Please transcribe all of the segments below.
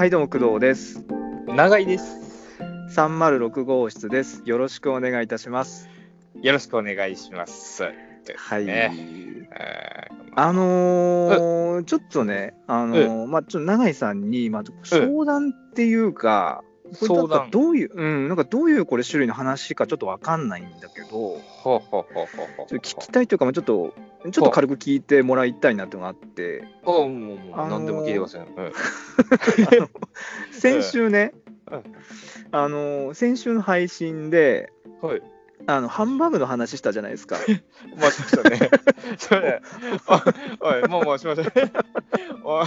はい、どうも、工藤です。長井です。306号室です。よろしくお願いいたします。よろしくお願いします。はい。あのーちょっとね、あのーまあ、ちょっと永井さんに、まあ、相談っていうか、これなんかどういう、うん、なんかどういうこれ種類の話かちょっとわかんないんだけど、ほうほうほうほうほうちょっと聞きたいというか、まあ、ちょっと、ちょっと軽く聞いてもらいたいなっていうのがあって、あもうもう。あのー何でも聞いてください。うん 先週ね。うん、あのー先週の配信で、はい。あのハンバーグの話したじゃないですか。まあしましたね。それあおい、もうもうしました。ね。おい、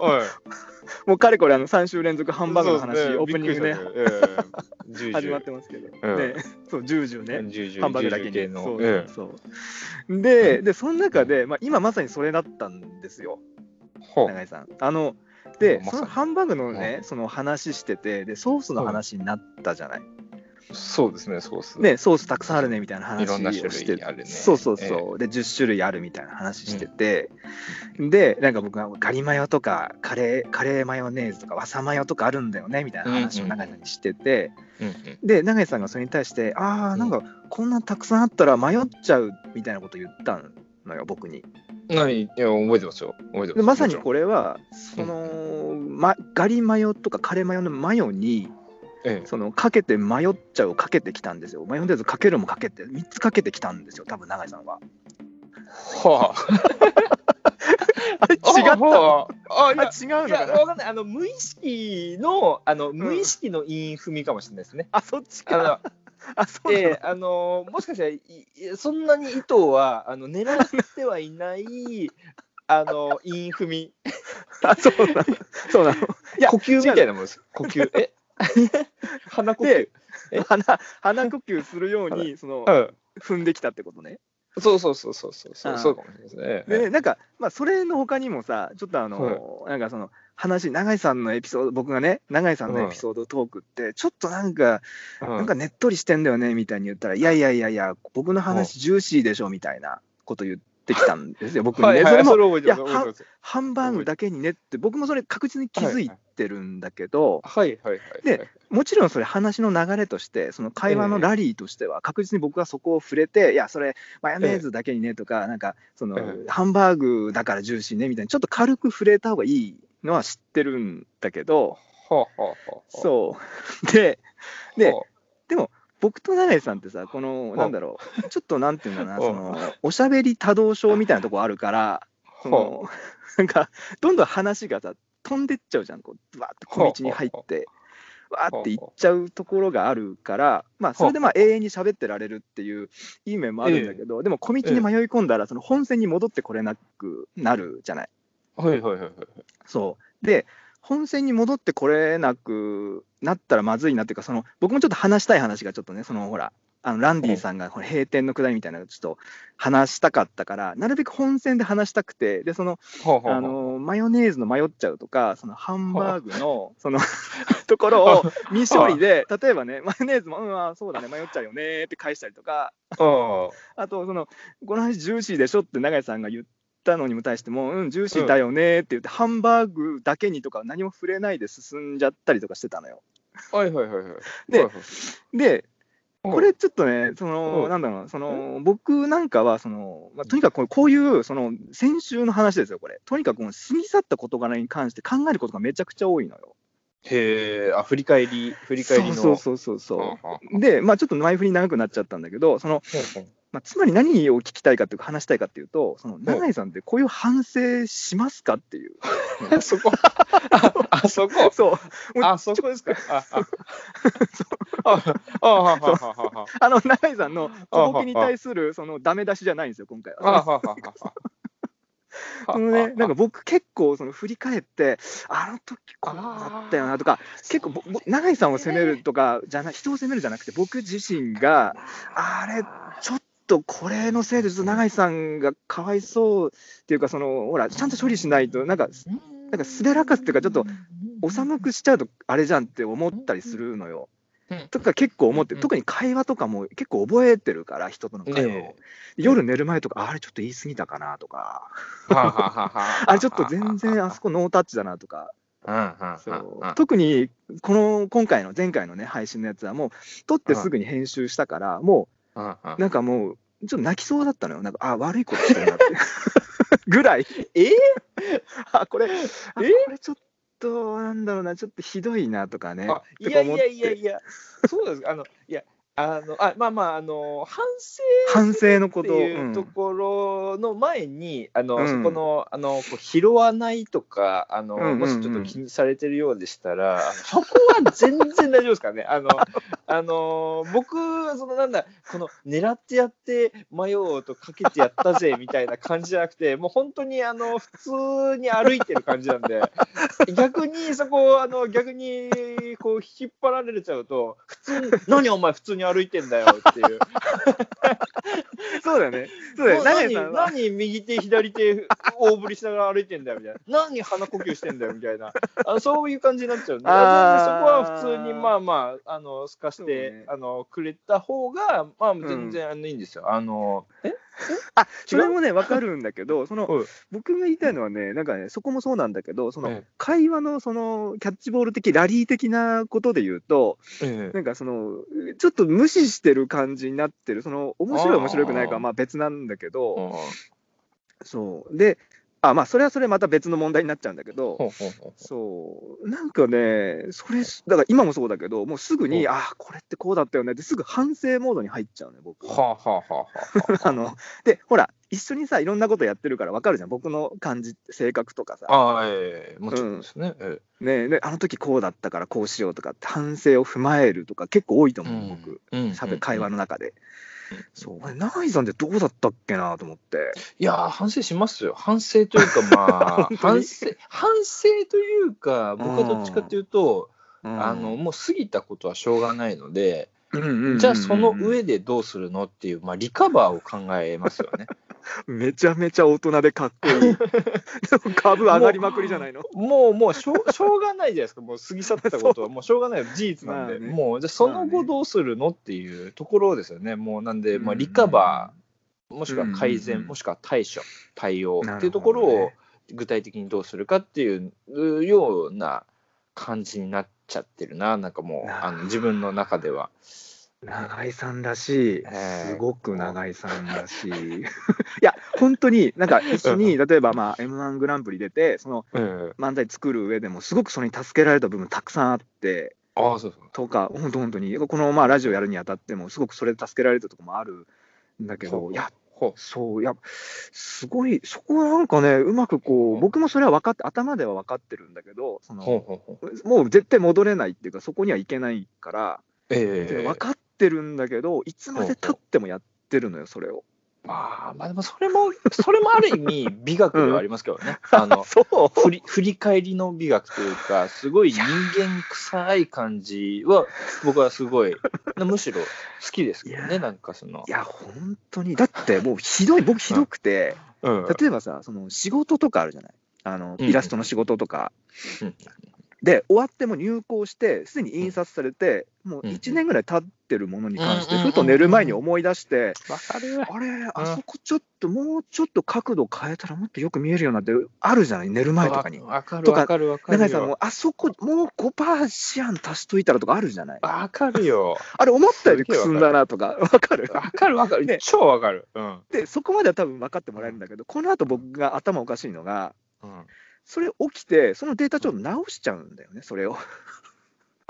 おい。もうかれこれあの3週連続ハンバーグの話、そうですオープニングね、え始まってますけど、うん。ね、そう、ジュージューね、ジュージューハンバーグだけに。の。そうえそう。そうでで、その中で、まあ、今まさにそれだったんですよ、永井さん。あので、まそのハンバーグのね、その話してて、で、ソースの話になったじゃない。そうですね、そうですね、ソースたくさんあるねみたいな話いろんな種類をしてあるね。そうそうそう、で10種類あるみたいな話してて、でなんか僕がガリマヨとかカレーカレーマヨネーズとかわさマヨとかあるんだよねみたいな話を永井さんにしてて、うんうん。で永井さんがそれに対してああなんかこんなたくさんあったら迷っちゃうみたいなこと言ったのよ僕に。何い。や、覚えてますよ。覚えてます。でまさにこれはその、ま、ガリマヨとかカレーマヨのマヨにろんええそのかけて迷っちゃうをかけてきたんですよ。マヨネーズかけるもかけて3つかけてきたんですよ多分永井さんは。はあ れ違あ。ったはあ、あいやあ違うのいや、かなわかんない。あの、無意識の、あの、無意識の韻踏みかもしれないですね。あそっちか。あそうなの？で、あの、もしかしたらそんなに意図は、あの、狙ってはいない、あの、韻踏み。あそうなの。そうなの。いや呼吸みたいなもんです。呼吸。え？鼻呼吸鼻鼻呼吸するようにそのうん。踏んできたってことね。そうそうそうそうそうそう。あそうかもしれないですね。でねなんかまあそれの他にもさちょっとあの、なんかその話永井さんのエピソード僕がね永井さんのエピソードトークってちょっとなんか、うんなんかねっとりしてんだよねみたいに言ったらいやいやいやいや僕の話ジューシーでしょみたいなこと言ってきたんですよ僕にね。はいはい、それも。いやハンバーグだけにねって僕もそれ確実に気づいてるんだけど、はいはいはい。で、もちろんそれ話の流れとしてその会話のラリーとしては確実に僕はそこを触れて、いやそれマヨネーズだけにねとか、なんかその、ええ。ハンバーグだからジューシーねみたいなちょっと軽く触れた方がいいのは知ってるんだけど、はあはあはあ。そう。ででは僕と永井さんってさこのなんだろうちょっとなんていうんだなはあ。そのおしゃべり多動症みたいなとこあるからその なんかどんどん話がさ飛んでっちゃうじゃんこうわーって小道に入ってわーっていっちゃうところがあるからまあそれでまあ永遠に喋ってられるっていういい面もあるんだけどでも小道に迷い込んだらその本線に戻ってこれなくなるじゃない。はいはいはいはい。そうで本線に戻ってこれなくなったらまずいなっていうかその僕もちょっと話したい話がちょっとねそのほらあのランディさんがこれ閉店のくだりみたいなのをちょっと話したかったからなるべく本線で話したくてでそのはあのマヨネーズの迷っちゃうとかそのハンバーグのその ところを未処理で例えばねマヨネーズもうんあそうだね迷っちゃうよねって返したりとかああとそのこの話ジューシーでしょって永井さんが言ったのにも対してもうんジューシーだよねって言って、ハンバーグだけにとか何も触れないで進んじゃったりとかしてたのよ。あ。はいはいはいはい。ではいはいでうんこれちょっとね、その、うんなんだろうな、その、僕なんかは、その、まあ、とにかくこういう、その、先週の話ですよ、これ。とにかく過ぎ去った事柄に関して考えることがめちゃくちゃ多いのよ。へえ、あ、振り返り、振り返りの。そうそうそうそう。で、まあちょっと前振り長くなっちゃったんだけど、その、まあ、つまり何を聞きたいかっていうか話したいかっていうと、その、永井さんってこういう反省しますかっていう。あそこ？あ、あそこ？そう。あそこですか？あ、の、永井さんの小ボケに対する、その、ダメ出しじゃないんですよ、今回は。そのね、なんか僕結構その振り返ってあの時こうだったよなとか結構永井さんを責めるとかじゃない人を責めるじゃなくて僕自身があれちょっとこれのせいでちょっと永井さんがかわいそうっていうかそのほらちゃんと処理しないとなんかなんかすべらかすっていうかちょっとお寒くしちゃうとあれじゃんって思ったりするのよ。うん。とか結構思ってうん。特に会話とかも結構覚えてるから人との会話を、ね夜寝る前とかあれちょっと言い過ぎたかなとか。あれちょっと全然あそこノータッチだなとか。そううん特にこの今回の前回のね配信のやつはもう撮ってすぐに編集したからもうなんかもうちょっと泣きそうだったのよ。なんかあ悪いことしてるなって。ぐらい。え あこれあえこれちょっとなんだろうな。ちょっとひどいなとかね。あいやいやいやいや、そうです。あの、いや、あの、あまあまあ、あの、反省反省のこってというところの前に、あの、うん。そこの、あの、こう拾わないとか、あの、うんうんうん。もしちょっと気にされてるようでしたら、そこは全然大丈夫ですからね。あの、あの、僕、そのなんだ、この狙ってやって迷おうとかけてやったぜみたいな感じじゃなくて、もう本当にあの、普通に歩いてる感じなんで、逆にそこ、あの、逆に、こう、引っ張られちゃうと、普通に、何お前普通に歩いてんだよっていう。そうだよね。そうだよ。な何何右手左手大振りしながら歩いてんだよみたいな。何鼻呼吸してんだよみたいな。あのそういう感じになっちゃうんでそこは普通にまあまああの透かして、あのくれた方がまあ全然あのいいんですよ、あのえ？あそれもね分かるんだけどそのうん。僕が言いたいのはねなんかねそこもそうなんだけどそのええ。会話のそのキャッチボール的ラリー的なことで言うとえなんかそのちょっと無視してる感じになってる。その面白い面白くないかはまあ別なんだけどほそう。であまあそれはそれまた別の問題になっちゃうんだけどそうなんかねそれだから今もそうだけどもうすぐにう。んあこれってこうだったよねってすぐ反省モードに入っちゃうね僕は。はあはあはあ のでほら一緒にさいろんなことやってるから分かるじゃん。僕の感じ性格とかさ。ああええもちろんですね、えねであの時こうだったからこうしようとかって反省を踏まえるとか結構多いとえ思う、僕。うんしゃべ会話の中で、うんそうあれ永井さんってどうだったっけなと思って。いやー反省しますよ。反省というかまあ 反省反省というか僕はどっちかというと、あのもう過ぎたことはしょうがないので、うんうんうんうん。じゃあその上でどうするのっていう、まあ、リカバーを考えますよね。めちゃめちゃ大人でかっこいい。でも株上がりまくりじゃないの？もうもうしょう しょうがないじゃないですか、もう過ぎ去ったことは。もうしょうがない事実なんで、もうじゃあその後どうするのっていうところですよね。もうなんで、まあ、うんリカバー、もしくは改善、うん。うんうんもしくは対処、対応っていうところを具体的にどうするかっていうような感じになっちゃってるな、なんかもうなあの自分の中では。永井さんらしい、ええ。すごく永井さんらし。い。いや、本当に、なんか一緒に、例えば、まあ、m 1グランプリ出て、そのうん漫才作る上でも、すごくそれに助けられた部分たくさんあって、ああ、そうそう。とか、本当、本当に、このまあラジオやるにあたっても、すごくそれで助けられたところもあるんだけど、や、ほそう、いや、すごい、そこはなんかね、うまくこう、僕もそれは分かって、頭では分かってるんだけど、その。もう絶対戻れないっていうか、そこには行けないから、ええ。分かってるんだけど、いつまでたってもやってるのよ、それを。まあ、まあでもそれも、それもある意味美学ではありますけどね。あの、そう。振り振り返りの美学というか、すごい人間臭い感じは、僕はすごい、むしろ好きですけどね、なんかその。い。や、本当に、だってもうひどい、僕ひどくて、うん。例えばさ、その仕事とかあるじゃない。あのうん。イラストの仕事とか、うんで終わっても入稿してすでに印刷されて、もううん1年ぐらい経ってるものに関して、うんふと寝る前に思い出して、わかる。あれ、あそこちょっともうちょっと角度変えたらもっとよく見えるようになってあるじゃない、寝る前とかに。わかるわかるわかる永井さん。あそこもう5%シアン足しといたらとかあるじゃない。わかるよ。あれ思ったよりくすんだなとか、わかるわかるわかる。ね超わかる。うん。で、そこまでは多分分かってもらえるんだけど、この後僕が頭おかしいのが、うんそれ起きて、そのデータちょっと直しちゃうんだよね、それを。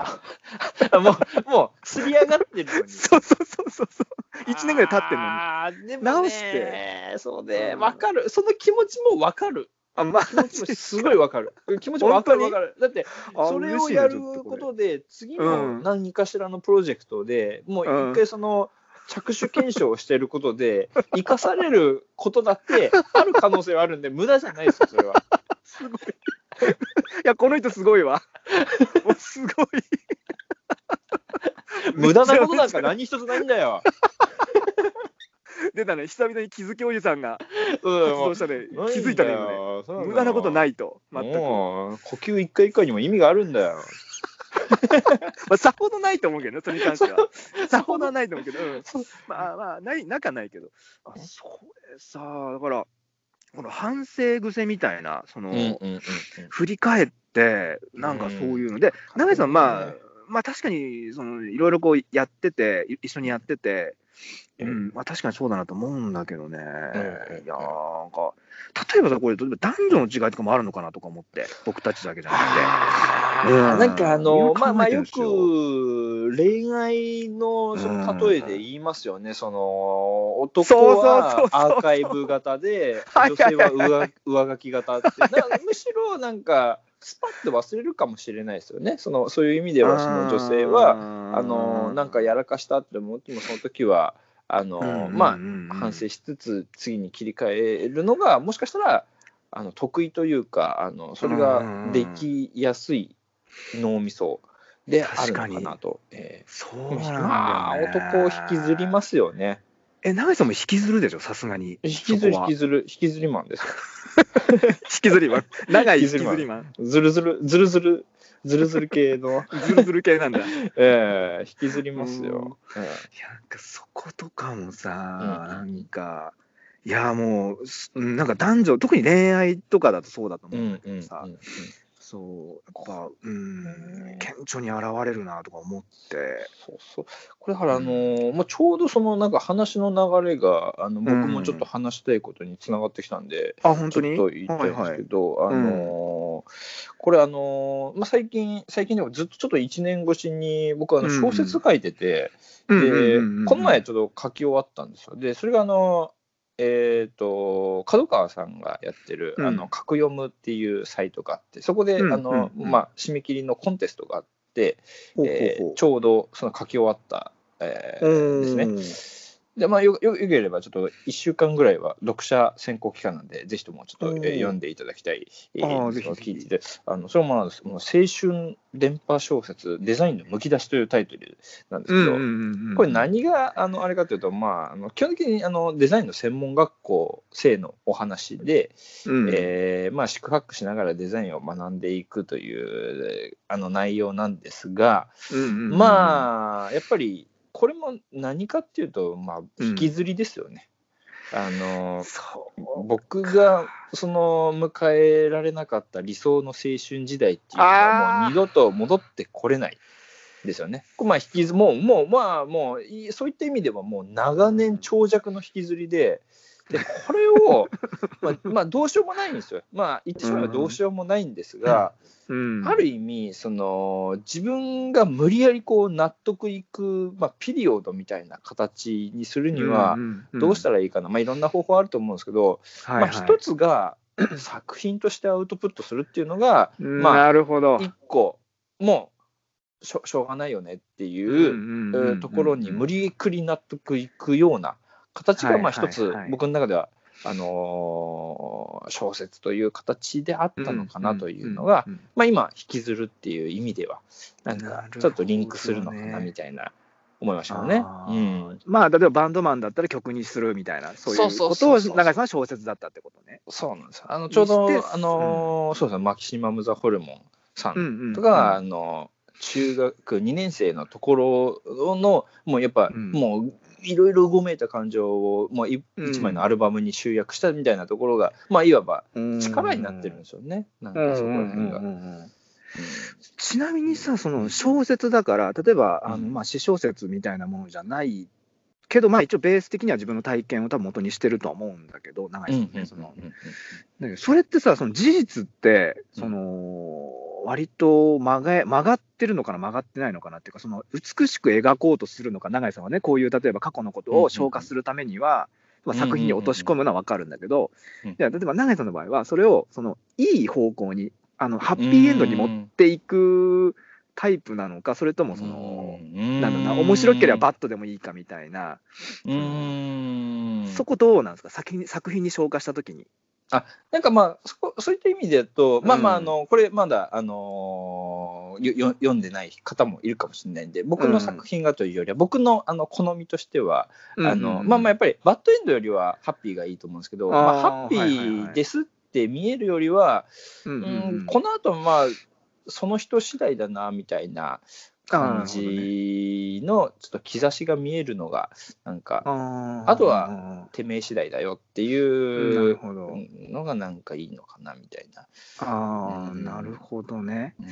もう、もう、すり上がってるのに。そうそうそうそうそう。1年ぐらい経ってるのに。あーでもね直して。そうねう、んわかる。その気持ちもわかる。あ、まあ、すごいわかる。気持ちもわかるわかる。だって、あそれをやることで、次うのん何かしらのプロジェクトでもう一回その、着手検証をしていることで、生かされることだってある可能性はあるんで、無駄じゃないですよ、それは。すごい。いや、この人すごいわ。もうすごい。無駄なことなんか何一つないんだよ。出たね、久々に気づきおじさんがうん活動したね、気づいたね、今ね。ね無駄なことないいと、全く。もう呼吸一回一回にも意味があるんだよ。まあ、さほどないと思うけどね、それに関しては。さほどはないと思うけど、うん。まあまあ、ない、仲ないけど。あそれさ、だから、この反省癖みたいな、その、振り返って、なんかそういうの。で、永井さん、まあ、まあ確かに、その、いろいろこうやってて、い一緒にやってて、ううん。ん、まあ確かにそうだなと思うんだけどね。うんいやーなんか、例えばさ、これ、例えば男女の違いとかもあるのかなとか思って、僕たちだけじゃなあうん。ーなんかあの、考まあまあよく恋愛のその例えで言いますよね、その男はアーカイブ型で、はい女性は上上書き型って、なむしろなんか、スパッと忘れるかもしれないですよね、そのそういう意味では、その女性は、あのなんかやらかしたって思っても、その時はあの、まあ、反省しつつ次に切り替えるのがもしかしたらあの得意というかあのそれができやすい脳みそであるのかなと。えそうーなんまあだよ、ね。男を引きずりますよね。え、永井さんも引きずるでしょ、さすがに。引きずる引きずる引きずりマンですよ。引きずりマン。長い引きずりりマン。ずるずるずるずるずるずる系の、ずるずる系なんだ。い や、えー引きずりますよ。えなんかそことかもさ、うんなんか、いや、もうす、なんか男女、特に恋愛とかだとそうだとー思うんうんうんうんだけどさ、そう、やっぱ、うん、顕著に現れるなとか思って。そうそう。これから、あのーまあ、ちょうどそのなんか話の流れが、あの僕もちょっと話したいことにつながってきたんで、あ、本当に？ちょっと言いたいんですけど、あのーこれ、あのーまあ、最近、最近でもずっとちょっと1年越しに、僕はあのうん。小説書いてて、うんうんでうんうん。この前ちょっと書き終わったんですよ。で、それがあの、えっ、と、角川さんがやってる、うん。あの、格読むっていうサイトがあって、そこで、うんあの、まあ、締め切りのコンテストがあって、えちょうどその書き終わった、えーですね。ね。で、まあ、よよよければ、ちょっと1週間ぐらいは読者選考期間なんで、ぜひともちょっと、読んでいただきたい、えあーーぜ聞いてて、あのそれもなんです。もう青春電波小説、デザインのむき出しというタイトルなんですけど、これ何があのあれかというと、まあ、あの基本的にあのデザインの専門学校生のお話で、うん。えーまあ、宿泊しながらデザインを学んでいくというあの内容なんですが、うんうんうん。まあやっぱりこれも何かっていうと、まあ、うん引きずりですよね。あのそう僕がその迎えられなかった理想の青春時代っていうのはもう二度と戻ってこれないですよね。まあ引きずもうもうまあもういそういった意味ではもう長年長尺の引きずりで。でこれを、まあ、まあどうしようもないんですよ。まあ言ってしまえばどうしようもないんですが、うん。ある意味その自分が無理やりこう納得いく、まあ、ピリオドみたいな形にするにはどうしたら、らいいかな、まあ、いろんな方法あると思うんですけど、はいまあ、一つが 作品としてアウトプットするっていうのがうん。まあなるほど。一個。もうしょしょうがないよねっていううところに無理くり納得いくような形がまあ一つはい僕の中ではあのー小説という形であったのかなというのが、まあ、今引きずるっていう意味ではなんかちょっとリンクするのかなみたいな思いましたよね。あうーん、まあ例えばバンドマンだったら曲にするみたいなそういうことを永井さんは小説だったってことね。そうなんですよ。あのちょうど、あのーそうですね。マキシマム・ザ・ホルモンさうんん。とか、あの中学2年生のところのもうやっぱ、うん。もういろいろうごめいた感情をもういうん。一枚のアルバムに集約したみたいなところが、まあいわばうん。力になってるんですよね、なんうん。かそこら辺が。ちなみにさその小説だから例えばあの、うん。まあ、詩小説みたいなものじゃないけど、まあ、一応ベース的には自分の体験を多分元にしてるとは思うんだけど永井さんね、そのだけどそれってさその事実ってその、割と曲が曲がってるのかな曲がってないのかなっていうかその美しく描こうとするのか永井さんはねこういう例えば過去のことを消化するためには、まあ、作品に落とし込むのは分かるんだけど、うん。いや例えば永井さんの場合はそれをそのいい方向にあのハッピーエンドに持っていくタイプなのかそれともその、なんだろうな面白ければバットでもいいかみたいな、そこどうなんですか？作品作品に消化した時に。なんかまあそこそういった意味で言うと、まあまああうんのこれまだあのー読んでない方もいるかもしれないんで僕の作品がというよりは僕のあの好みとしては、あのまあまあやっぱりバッドエンドよりはハッピーがいいと思うんですけど、まあ、あーハッピはいはいはい。ーですって見えるよりは、うんうんうん。うんこの後まあその人次第だなみたいな感じのちょっと兆しが見えるのがなんかああとはてめえ次第だよっていうのがなんかいいのかなみたいな。ああ、なるほどね。うん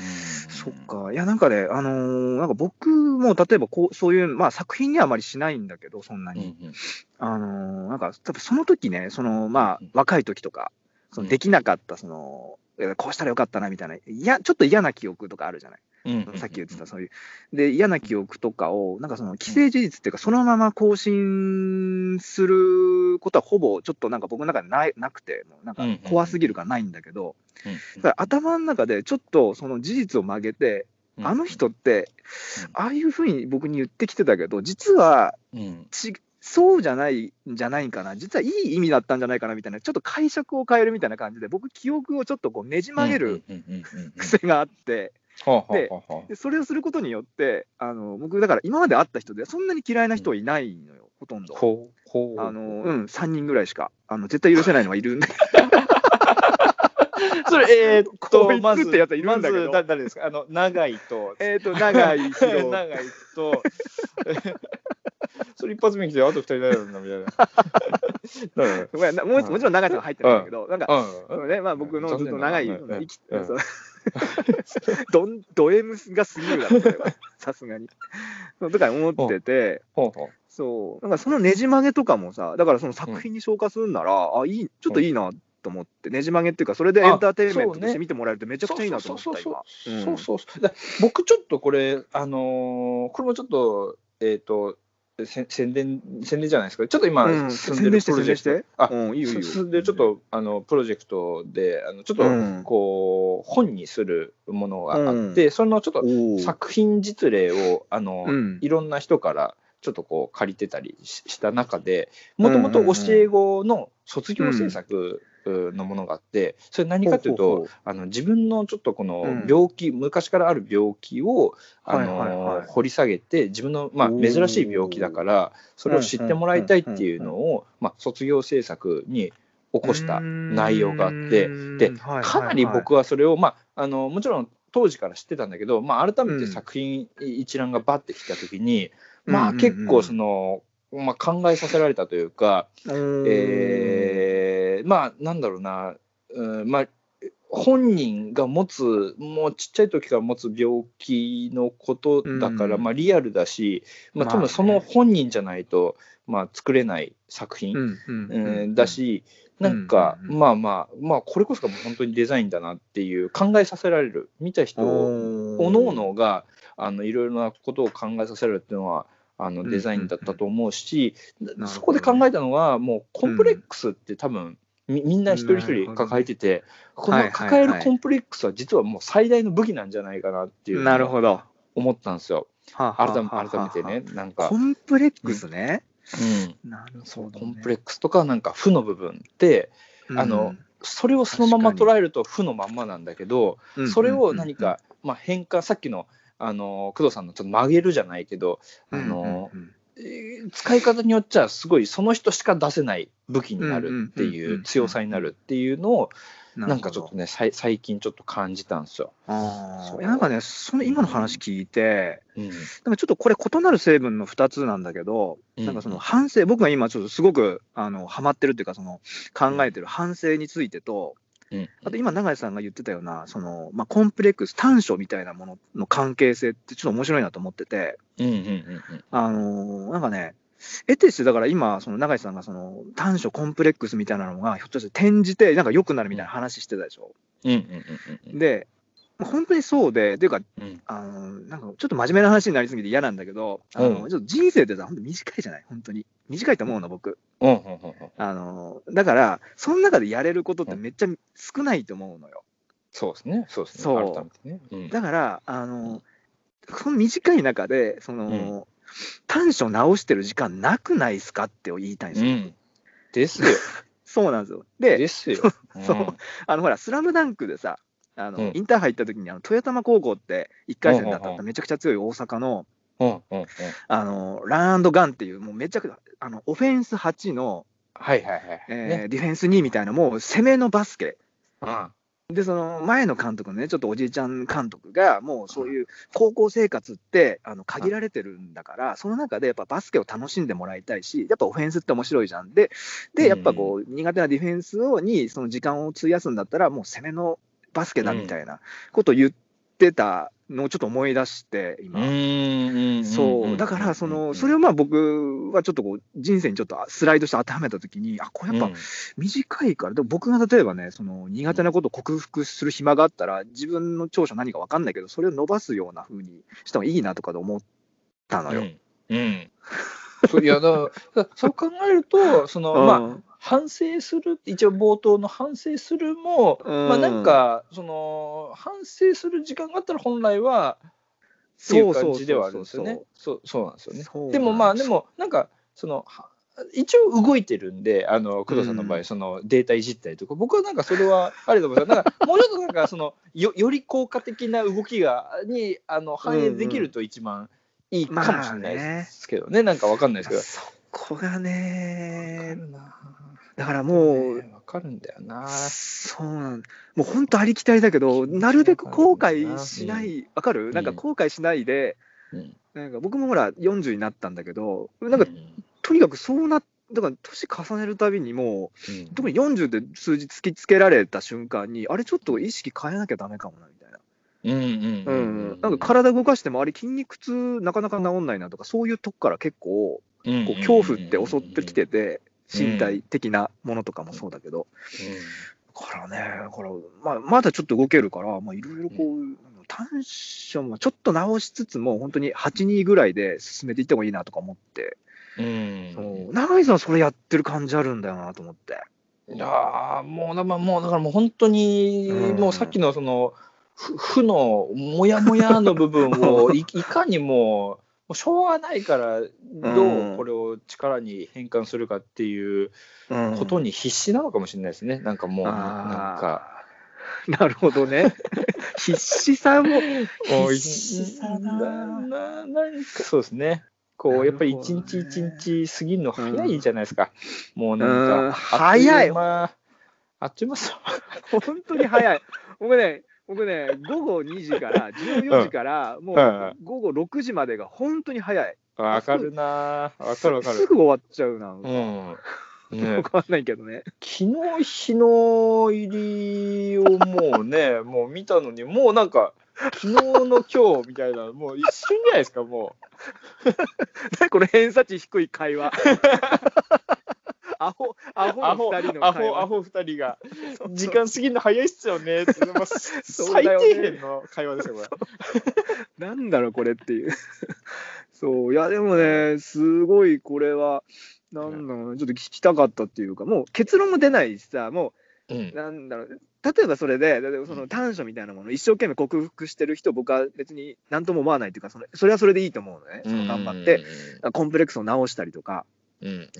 そっか。いや、なんかね、あのーなんか僕も例えばこう、そういう、まあ作品にはあまりしないんだけど、そんなに。うんうんあのーなんか、多分その時ね、その、まあうん、若い時とか、そのできなかった、その、えこうしたらよかったなみたいな、いや、ちょっと嫌な記憶とかあるじゃない。さっき言ってた、そういう。で、嫌な記憶とかを、なんかその既成事実っていうか、そのまま更新することはほぼ、ちょっとなんか僕の中でないなくて、なんか怖すぎるからないんだけど、だから頭の中でちょっとその事実を曲げて、うんあの人ってうん、ああいうふうに僕に言ってきてたけど、実はうん。ちそうじゃないんじゃないかな、実はいい意味だったんじゃないかなみたいな、ちょっと解釈を変えるみたいな感じで、僕、記憶をちょっとこうねじ曲げる癖があって、でそれをすることによって、あの僕、だから今まで会った人で、そんなに嫌いな人はいないのよ、ほとんど。ほうほう。あのうん、3人ぐらいしか、あの絶対許せないのはいるんだけそれえーっことんだけど。まずだ誰ですか？あの長井と。ど、えっと、長井宏 長井と。それ一発目に来てあと二人誰なんだみたいな。ごめんなもうもちろん長井さんが入ってるんだけど、なんか、ねまあ、僕のずっと長い、残念だな生きうんそうどんド M が過ぎるだろ、さすがに。とか思ってて、そう、なんかそのねじ曲げとかもさ、だからその作品に消化するんなら、あいいちょっといいなと思って、ねじ曲げっていうか、それでエンターテインメントとして見てもらえるとめちゃくちゃいいなと思った、そうそう今。そうそうそう。だ僕ちょっとこれあのーこれもちょっとえっ、とせ宣伝宣伝じゃないですかちょっと今、うん。進んでるプロジェクトあうん、いいよいいよ。進んでちょっとあのプロジェクトであのちょっとうん。こう、本にするものがあって、そのちょっと作品実例をあの、うん。いろんな人からちょっとこう借りてたりしした中でもともと教え子の卒業制作のものがあってそれ何かというと、あの自分のちょっとこのうん。病気、昔からある病気をあの、はいはい。はい掘り下げて自分の、まあ、珍しい病気だからそれを知ってもらいたいっていうのを、まあ、卒業制作に起こした内容があってでかなり僕はそれを、まあ、あのもちろん当時から知ってたんだけど、まあ、改めて作品一覧がバッてきた時に、まあ、結構その、まあ、考えさせられたというか、えーまあなんだろうな、うんまあ、本人が持つもうちっちゃい時から持つ病気のことだから、うん。まあ、リアルだし、まあ、多分その本人じゃないと、まあ、作れない作品、うんだ、し、なんか、うんうんうん。まあまあ、まあ、これこそがもう本当にデザインだなっていう考えさせられる、見た人、おのおのがあのいろいろなことを考えさせられるっていうのは、あのうんデザインだったと思うし、ほどね。そこで考えたのは、もうコンプレックスって多分、みみんな一人一人抱えてて、この抱えるコンプレックスは実はもう最大の武器なんじゃないかなっていうなるほど。思ったんですよ。は改め改めてね、。なんか。コ、ンプレックスね。うん、なるほど。コンプレックスとかなんか負の部分って、あのそれをそのまま捉えると負のまんまなんだけど、それを何、か、まあ、変化さっきのあの工藤さんのちょっと曲げるじゃないけど、あのえー使い方によっちゃすごいその人しか出せない武器になるっていううん強さになるっていうのをななんかちょっとね最近ちょっと感じたんですよ。あなんかね、その今の話聞いて、うん。なんかちょっとこれ異なる成分の2つなんだけど、うん。なんかその反省、僕が今ちょっとすごくあのハマってるっていうか、その考えてる反省についてと、うんあと今永井さんが言ってたような、そのまあ、コンプレックス、短所みたいなものの関係性ってちょっと面白いなと思ってて、あのーなんかね、得てして、だから今、その永井さんがその短所、コンプレックスみたいなのが、ひょっとして転じて、なんか良くなるみたいな話してたでしょ。で、本当にそうで、っていうか、うんあのなんかちょっと真面目な話になりすぎて嫌なんだけど、あのうんちょっと人生ってさ、本当短いじゃない、本当に。短いと思うの、僕。うんうんうんうんあのだから、その中でやれることってめっちゃ少ないと思うのよ。そうですねそうですねそう改めてね。うんだから、あのこの短い中で、その、短所直してる時間なくないですかって言いたいんですよ。うんですよ。そうなんですよ。で、ですよ。そうあのほら、スラムダンクでさ、あのうん。インターハイ行った時にあの豊玉高校って1回戦で当たっためちゃくちゃ強い大阪のうんうんうん。あのランガンっていう、もうめちゃくちゃあのオフェンス8の、はいはいはい。えーね。ディフェンス2みたいな、もう攻めのバスケ。うん。で、その前の監督のね、ちょっとおじいちゃん監督が、もうそういう高校生活ってあの限られてるんだから、その中でやっぱバスケを楽しんでもらいたいし、やっぱオフェンスって面白いじゃん。で、でやっぱこう、苦手なディフェンスをにその時間を費やすんだったら、もう攻めのバスケだみたいなことを言ってたのをちょっと思い出して、今。そう、だから、その、それをまあ僕はちょっとこう、人生にちょっとスライドして当てはめたときに、あ、これやっぱ短いから、でも僕が例えばね、その苦手なことを克服する暇があったら、自分の長所何か分かんないけど、それを伸ばすような風にしてもいいなとかで思ったのよ。うん。うん。そういやだからそう考えると、その、まあ、反省する一応冒頭の反省するも、うんまあなんかその反省する時間があったら本来はっていそううそう感じではあるんですよね。そうそうなんですよね。でもまあでもなんかそのは一応動いてるんであの工藤さんの場合、うんそのデータいじったりとか僕はなんかそれはあると思うんですよ。なんかもうちょっとなんかそのよより効果的な動きがにあの反映できると一番いいかもしれないですけどね、なんかわかんないですけど。そこがね、だからもう、わかるんだよな。そうなんもう本当ありきたりだけど、なるべく後悔しない、わかる？なんか後悔しないで、うん。なんか僕もほら40になったんだけど、なんかとにかくそうなだから年重ねるたびにもう、特に40で数字突きつけられた瞬間に、あれちょっと意識変えなきゃダメかもなみたいな。うんうんううんん、なんか体動かしてもあれ筋肉痛なかなか治んないなとかそういうとこから結構こう恐怖って襲ってきてて身体的なものとかもそうだけど、だからねだから、まあ、まだちょっと動けるからまあいろいろこう、短所もちょっと直しつつも本当に8、2ぐらいで進めていってもいいなとか思って、うん。そう。永井さんそれやってる感じあるんだよなと思って。いやーもうだ,、まあ、もうだからもう本当に、うん。もうさっきのそのふ負のモヤモヤの部分をいいかにももうしょうがないからどうこれを力に変換するかっていううんことに必死なのかもしれないですね、なんかもうなんか。なるほどね。必死さも。もう必死さだなななんかそうですね。こうやっぱり一日一日過ぎるの早いじゃないですか。もうなんうんか、早いあっとう間あっという。本当に早い。僕ね、僕ね、午後2時から、14時から、もうんう午後6時までが本当に早い。わかるなわかるわかる。すぐ終わっちゃうな。うん。ね わ、かんないけどね。昨日日の入りをもうね、もう見たのに、もうなんか、昨日の今日みたいな、もう一瞬じゃないですか、も何この偏差値低い会話。アホ、アう。ホの二人のアホ、会話。アホ二人が、時間過ぎるの早いっすよね最低限の会話ですよ、これ。なんだろう、これっていう。そう、いや、でもね、すごいこれは、なんだろうな、ちょっと聞きたかったっていうか、もう結論も出ないしさ、もうんう、なんだろう、例えばそれで、例えばその短所みたいなものを一生懸命克服してる人、僕は別に何とも思わないというか、そのそれはそれでいいと思うのね、その頑張って、コンプレックスを直したりとかうん、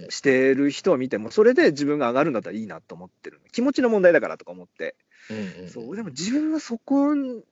してる人を見ても、それで自分が上がるんだったらいいなと思ってる。気持ちの問題だからとか思って。うん、うん、そう、でも自分はそこに、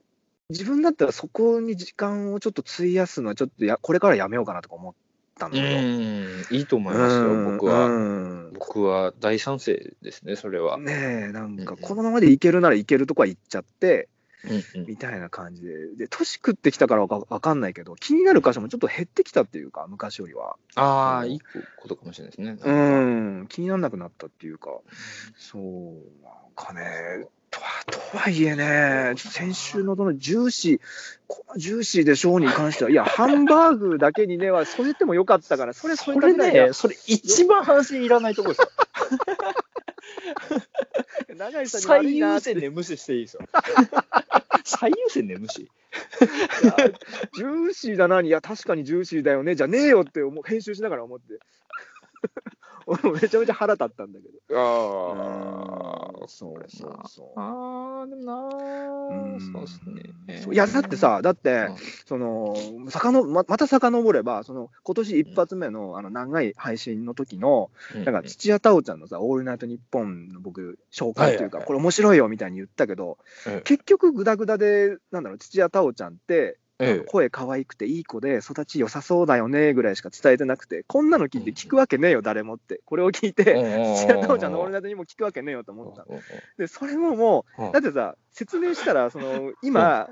自分だったらそこに時間をちょっと費やすのはちょっとや、これからやめようかなとか思ったのうよ。ん、いいと思いますよ、僕は。うん僕は大賛成ですね、それは。ねえ、なんかうんこのままでいけるならいけるとこは行っちゃって、うんみたいな感じで。で、年食ってきたからわかわかんないけど、気になる箇所もちょっと減ってきたっていうか、昔よりは。ああ、いいことかもしれないですね。うん、気にならなくなったっていうか、そう、なんかね、とはとはいえね、先週のそのジューシー、このジューシーでしょうに関しては、いや、ハンバーグだけにねは添えてもよかったから、それそれね、それ一番話いらないところですよ。長井さんに悪最いなって優先で無視していいですよ。最優先で無視ジューシーだなに、いや、確かにジューシーだよね、じゃねえよって思う編集しながら思って。俺 もめちゃめちゃ腹立ったんだけど。ああ、そうそうそう。ああ、でもなそうですね。いや、だってさ、だって、うん。その、さかのままた遡れば、その、今年一発目の、あの、長い配信の時の、うん、なんか、土屋太鳳ちゃんのさ、オールナイトニッポンの僕、紹介というか、これ面白いよみたいに言ったけど、うん結局、グダグダで、なんだろう、土屋太鳳ちゃんって、ええ。声可愛くていい子で育ち良さそうだよねぐらいしか伝えてなくてこんなの聞いて聞くわけねえよ誰もって。これを聞いて土屋太鳳ちゃんの「オールナイト」にも聞くわけねえよと思った。でそれももうだってさ説明したらその今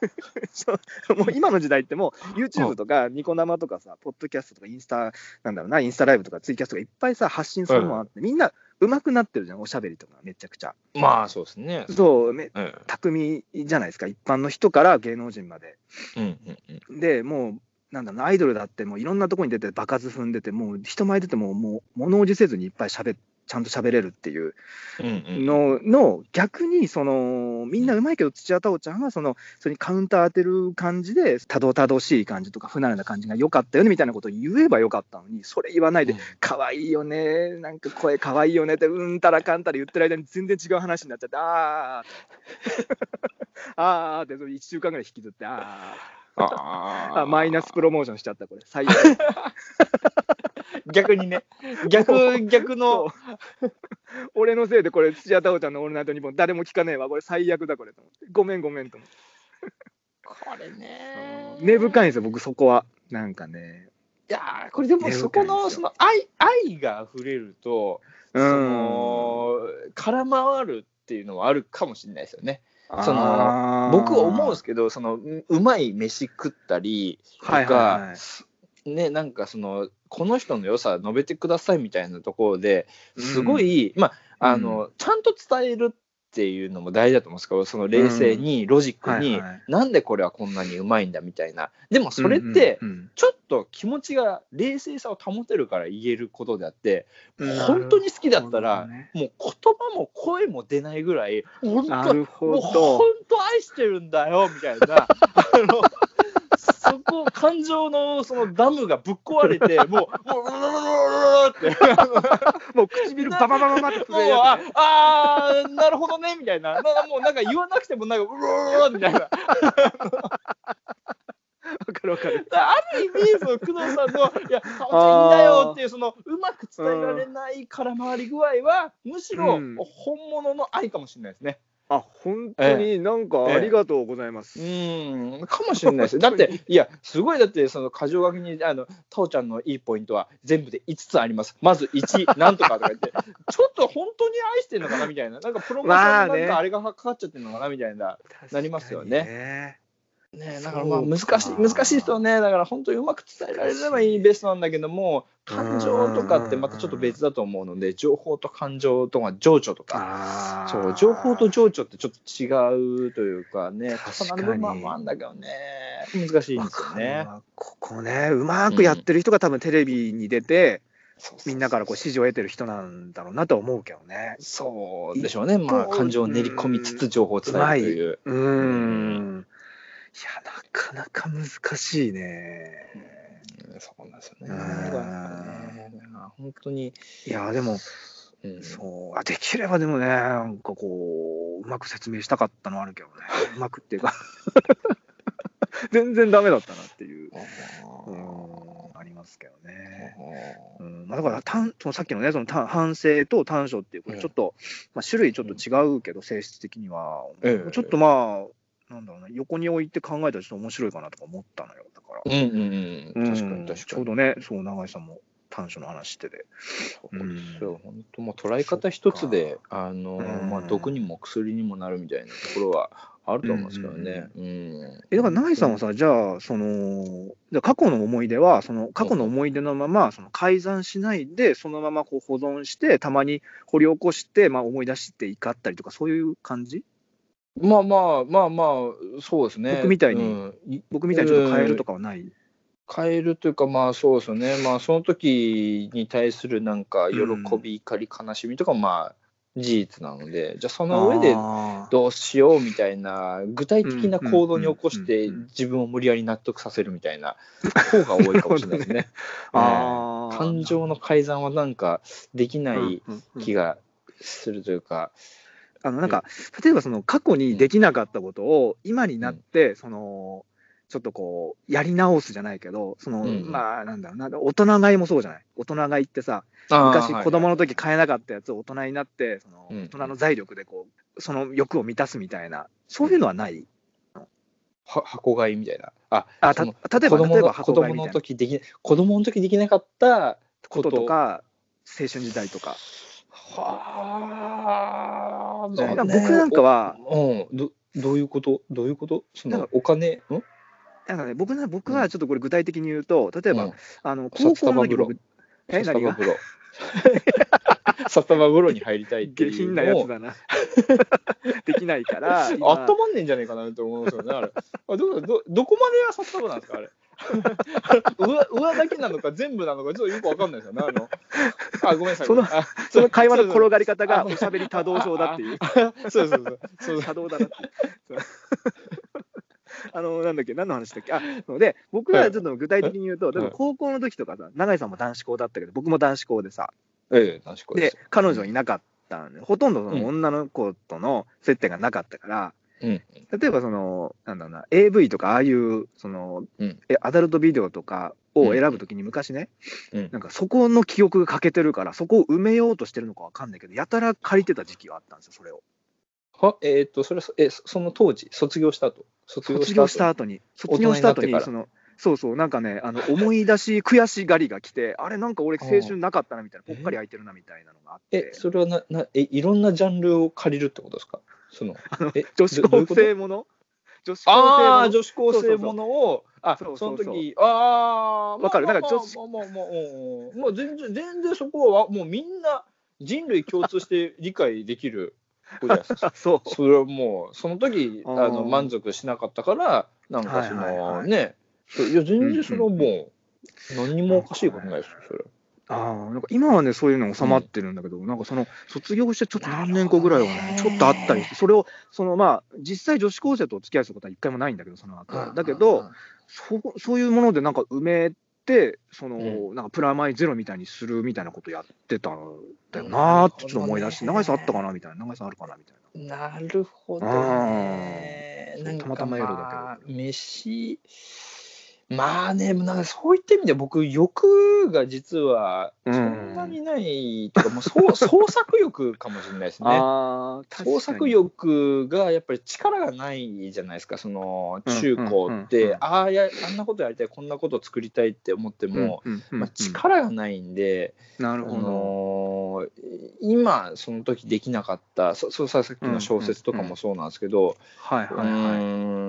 もう今の時代ってもう YouTube とかニコ生とかさポッドキャストとかインスタなんだろうなインスタライブとかツイキャスとかいっぱいさ発信するものあってみんな上手くなってるじゃんおしゃべりとかめちゃくちゃ。まあそうですね。そうめえ巧みじゃないですか一般の人から芸能人まで。えうんうんうん。でもうなんだろうなアイドルだってもういろんなとこに出て場数踏んでてもう人前出てももう物おじせずにいっぱいしゃべちゃんと喋れるっていう。のの逆にそのみんなうまいけど土屋太鳳ちゃんはそのそれにカウンター当てる感じでたどたどしい感じとか不慣れな感じが良かったよねみたいなことを言えばよかったのにそれ言わないでうん。可愛いよねなんか声可愛いよねってうんたらかんたら言ってる間に全然違う話になっちゃって あー。あーってそれ1週間ぐらい引きずってあー。ああマイナスプロモーションしちゃったこれ。最悪 逆にね、逆、逆の、俺のせいでこれ土屋太鳳ちゃんの「オールナイトニッポン」誰も聞かねえわ。これ最悪だこれごめんごめんと思って。これね。根深いんですよ僕そこは。なんかね。いやーこれでもそこの、その愛、愛が溢れると、うそんの、空回るっていうのはあるかもしれないですよね。その僕思うんですけど、その、ううまい飯食ったりとか、はいはいはいね、なんかその、この人の良さ述べてくださいみたいなところですごい、まあ、あの、ちゃんと伝えるっていうのも大事だと思うんですけど、その冷静に、ロジックに、はいはい。なんでこれはこんなにうまいんだみたいな。でもそれって、うんうんちょっと気持ちが冷静さを保てるから言えることであって、うん。本当に好きだったなら、ねもう言葉も声も出ないぐらい、本当、もう本ど当愛してるんだよみたいな、あのそこ、感情のそのダムがぶっ壊れて、もう、もう、うって。もう唇バババババって震えああーなるほどねみたいな、なもうなんか言わなくても、なんか、うるるるるみたいな。つわかるわかるある意味、その工藤さんの、いや、かおちゃんいいんだよっていう、そのうまく伝えられない空回り具合は、むしろうん本物の愛かもしれないですね。あ本当になんかありがとうございます、うん、かもしれないです。だって、いや、すごい、だって、その箇条書きに、あの、タオちゃんのいいポイントは全部で5つあります。まず1、なんとかとか言って、ちょっと本当に愛してるのかなみたいな、なんかプロモーションのなんかあれがかかっちゃってるのかなみたいな。なりますよねねだか。らまあ難しいか難しいですよね。だから本当にうまく伝えられればいいベストなんだけども感情とかってまたちょっと別だと思うので情報と感情とか情緒とか。そう情報と情緒ってちょっと違うというかね。重なる部分もあるんだけどね。難しいんですよね。わここねうまくやってる人が多分テレビに出て、そうそうそうみんなからこう支持を得てる人なんだろうなと思うけどね。そうでしょうね。まあ感情を練り込みつつ情報を伝えるという。うーん。いやなかなか難しいね。うんそうなんですよね。ね本当に、いやでもうん。そうあできればでもねなんかこううまく説明したかったのはあるけどね。うまくっていうか。全然ダメだったなっていう、うん、ありますけどね。うんまあ、だから短そのさっきのねその短反省と短所っていうこれちょっと、まあ、種類ちょっと違うけど性質的には、ええ。ちょっとまあなんだろうな横に置いて考えたらちょっと面白いかなとか思ったのよだから、うんうんうん、確かうんに確かに。ちょうどねそう永井さんも短所の話してて。そうですよ、本当もう捉え方一つで、あのうん。まあ、毒にも薬にもなるみたいなところはあると思うんですけどね。うんえだから永井さんはさじゃあそのじゃあ過去の思い出はその過去の思い出のままその改ざんしないでそのままこう保存してたまに掘り起こして、まあ、思い出して怒ったりとかそういう感じ？まあまあまあまあ、そうですね。僕みたいにうん。い僕みたいにちょっと変えるとかはない、変えるというか、まあそうですよね。まあその時に対するなんか喜び、怒り、悲しみとかもまあ事実なので、じゃあその上でどうしようみたいな具体的な行動に起こしてうんうんうんうん自分を無理やり納得させるみたいな方が多いかもしれないですね。感情の改ざんはなんかできないうんうんうん気がするというか、あのなんか例えばその過去にできなかったことを今になってそのちょっとこうやり直すじゃないけどその、うんまあなんだろうな大人買いもそうじゃない？大人買いってさ昔子供の時買えなかったやつを大人になってそのうん。大人の財力でこうその欲を満たすみたいなそういうのはない？は箱買いみたいな。あ、あた例えば例えば箱買いみたいな。時でき子供の時できなかったこととか青春時代とかはあ、だから僕なんかはうん、どどういうこと？どういうこと？そのお金、ん？なんかね僕な僕はちょっとこれ具体的に言うと例えば、うん。あの高校の時僕え何が？札束風呂。札束風呂に入りたいっていう。下品なやつだな。できないから 今。あったまんねんじゃねえかなと思うんですよね、あれ。あどどどこまでが札束なんですか、あれ？上上だけなのか全部なのかちょっとよくわかんないですよね。あのあごめんなさい。そのあその会話の転がり方あがおしゃべり多動症だっていうあそうそうそうそう多動だなってあのなんだっけ何の話だっけあそうで僕はちょっと具体的に言うと、例えば高校の時とかさ永井さんも男子校だったけど僕も男子校でさええ、確かにで。彼女いなかったんでほとんどその女の子との接点がなかったから、うん例えばそのなんだろうな AV とかああいうその、うん。えアダルトビデオとかを選ぶときに昔ね、うん。なんかそこの記憶が欠けてるからそこを埋めようとしてるのかわかんないけどやたら借りてた時期があったんですよそれを。はえっ、と、それは、え、そその当時、卒業した後？卒卒業した後に。卒業した後にそのそうそうなんかねあの思い出し 悔しがりが来てあれなんか俺青春なかったなみたいなぽっかり空いてるなみたいなのがあって。え、それはな、な、え、いろんなジャンルを借りるってことですか？その、え、女子高生もの？女子高生女子高生ものを、あ、その時、ああ、わかる。まあなんか女子まあまあまあまあうんうん。もう全然、全然そこは、もうみんな人類共通して理解できることじゃないですか。そう。それはもう、その時、あの、満足しなかったから、なんかそはいはいの、はい。ね、いや、全然それはもう、何にもおかしいことないですよ、それ。ああ、なんか今はね、そういうの収まってるんだけど、なんかその卒業してちょっと何年後ぐらいはね、ちょっとあったりして、それを、そのまあ、実際女子高生とお付き合いすることは一回もないんだけど、その後。だけど、そうそういうものでなんか埋めて、その、うなんかプラマイゼロみたいにするみたいなことやってたんだよなーってちょっと思い出して、長井さんあったかなみたいな、長井さんあるかなみたいな。なるほどね。たまたま夜だけど。まあ飯、まあね、なんかそういった意味で僕、欲が実はそんなにないとか、もうそう 創作欲かもしれないですね。ああ、創作欲がやっぱり力がないじゃないですか、その中高って、うんああや、あんなことやりたい、こんなこと作りたいって思っても、まあ、力がないんで、あなるほど。今その時できなかったそそうささっきの小説とかもそうなんですけど、はいはういはい。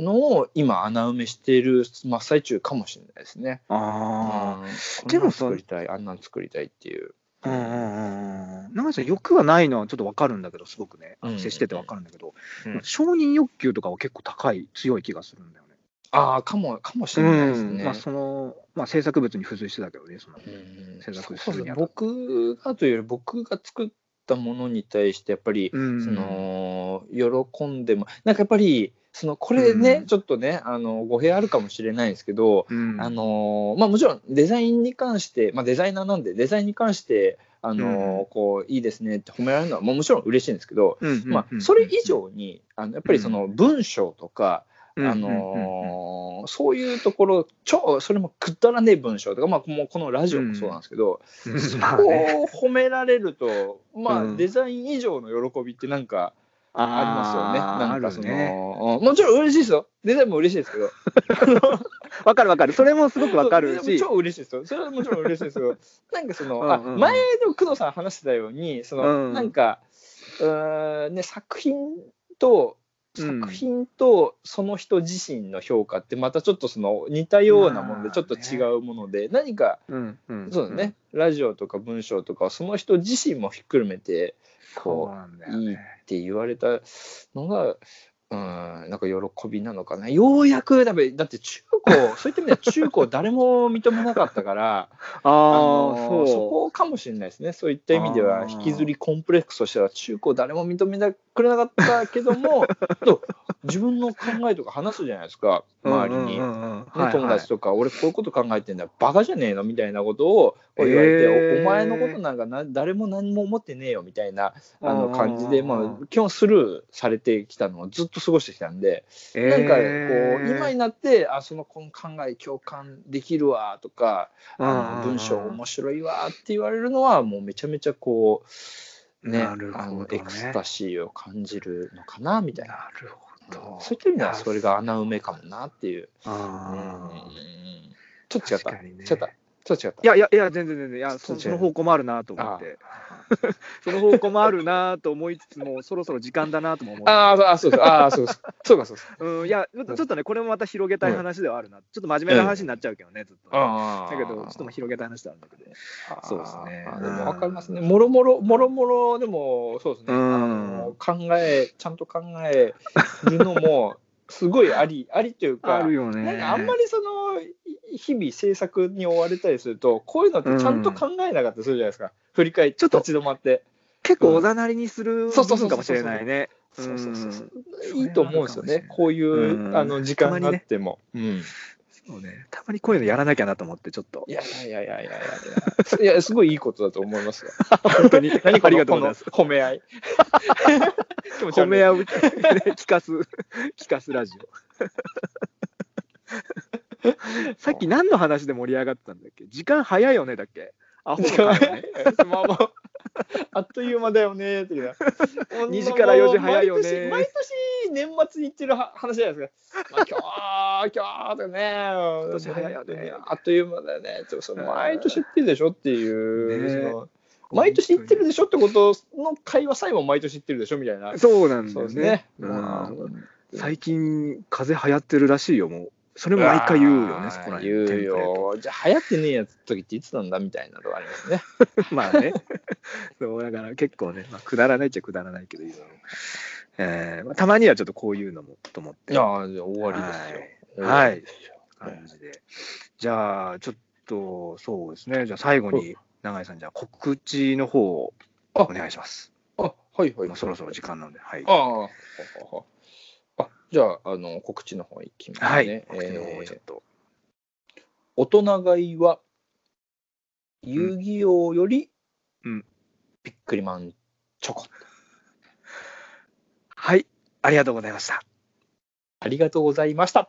のを今穴埋めしている真っ最中かもしれないですね。ああ。うんでも作りたいあんなん作りたいっていう。うんうんうんうん。長井さん、欲はないのはちょっとわかるんだけど、すごくね、うん接しててわかるんだけど、うん承認欲求とかは結構高い、強い気がするんだよね。ああかもかもしれないですね。まあ、その、まあ、制作物に付随してたけどね、その、うん制作すそうそうるに僕がというより僕が作ったものに対してやっぱり、うんその喜んでもなんかやっぱりそのこれね、うん。ちょっとねあの語弊あるかもしれないんですけど、うん。あのまあ、もちろんデザインに関して、まあ、デザイナーなんでデザインに関してあの、こういいですねって褒められるのはもうもちろん嬉しいんですけど、うんまあ、それ以上にあのやっぱりその文章とか、うんあのそういうところ超それもくだらねえ文章とか、まあ、もうこのラジオもそうなんですけど、うん。そこを褒められると、まあうん。デザイン以上の喜びってなんかありますよね。なんかその、ね。うんもちろん嬉しいですよ。デザインも嬉しいですけど。わかるわかる、それもすごくわかるし。超、嬉しいですよ。それはもちろん嬉しいですけど、なんかその、あうんうんうん。前の工藤さん話してたように、その、うんなんか、うーんね、作品と、うん作品とその人自身の評価ってまたちょっとその似たようなものでちょっと違うもので、何かそうだね、ラジオとか文章とかその人自身もひっくるめてそうこなんだよいいっね。て言われたのが、うん、なんか喜びなのかな。ようやくだって中高 そういった意味では中高誰も認めなかったから、あのあ、そそこかもしれないですね。そういった意味では引きずりコンプレックスとしては中高誰も認めてくれなかったけども、と自分の考えとか話すじゃないですかう。周りに。友達とか、俺こういうこと考えてんだよ、バカじゃねえのみたいなことを言われて、えーおお前のことなんかな誰も何も思ってねえよみたいなあのうん感じで、まあ、基本スルーされてきたのをずっと過ごしてきたんで、えーなんかこう今になって、あそのこの考え共感できるわとか、あの文章面白いわって言われるのは、もうめちゃめちゃこう、ね、ねあのエクスタシーを感じるのかなみたいな。なるほと。そういった意味ではそれが穴埋めかもなっていう。うんちょっと違った。ね違った。違った。いやいやいや、全然全然、いや、その方向もあるなと思って、その方向もあるなと思いつつも、そろそろ時間だなとも思って、あーあ、そうそう、ああ、そうそう、そうか、そうか。うん、いや、ちょっとね、これもまた広げたい話ではあるな、ちょっと真面目な話になっちゃうけどね、ずっとだけど、ちょっとまあ広げたい話ではあるんだけど、そうですねでも分かりますね。もろもろ、もろもろ、でも、そうですね。考え、ちゃんと考えるのも、すごいあり、ありというか、あるよね。なんかあんまりその、い日々制作に追われたりすると、こういうのってちゃんと考えなかったりするじゃないですか。振り返って、ちょっと立ち止まって。結構おざなりにするそうそうそうそうかもしれないね。そうそうそうそううんいいと思うんですよね。こういう、うんあの時間があっても。うんそうね。たまにこういうのやらなきゃなと思って、ちょっっとい。やいやいやいやいやいやいや、すごいいいことだと思いますよ。本当に、何ありがとうございます。褒め合い。褒め合う、聞かす、聞かすラジオ。さっき何の話で盛り上がってたんだっけ？時間早いよねだっけ？アホね。まあまあ、あっという間だよね、的な。2時から4時早いよね毎年、毎年年末に言ってるは話じゃないですか。まあ、今日、今日とかね、年早いよねあっという間だよね。ちょその毎年言ってるでしょっていう、ね毎年言ってるでしょってことの会話さえも毎年言ってるでしょみたいな。そうなんだよねそうですね。。最近、風邪流行ってるらしいよ、もう。それも毎回言うよね、そこら辺。言うよ。じゃあ流行ってねえやつ時っていつなんだみたいなのがありますね。まあね。そうだから結構ね、まあ、くだらないっちゃくだらないけど、い。えーまあ、たまにはちょっとこういうのもと思って。いやー、じゃあ終わりですよ。はい終わりですよ感じで。じゃあ、ちょっと、そうですね。じゃあ最後に、永井さん、じゃあ告知の方をお願いします。あ、はいはい。もうそろそろ時間なので。はい。ああ、じゃあ、あの、告知の方いきますね。はい。告知の方をちょっえーと。大人買いは、遊戯王より、うんビックリマンチョコ。はい。ありがとうございました。ありがとうございました。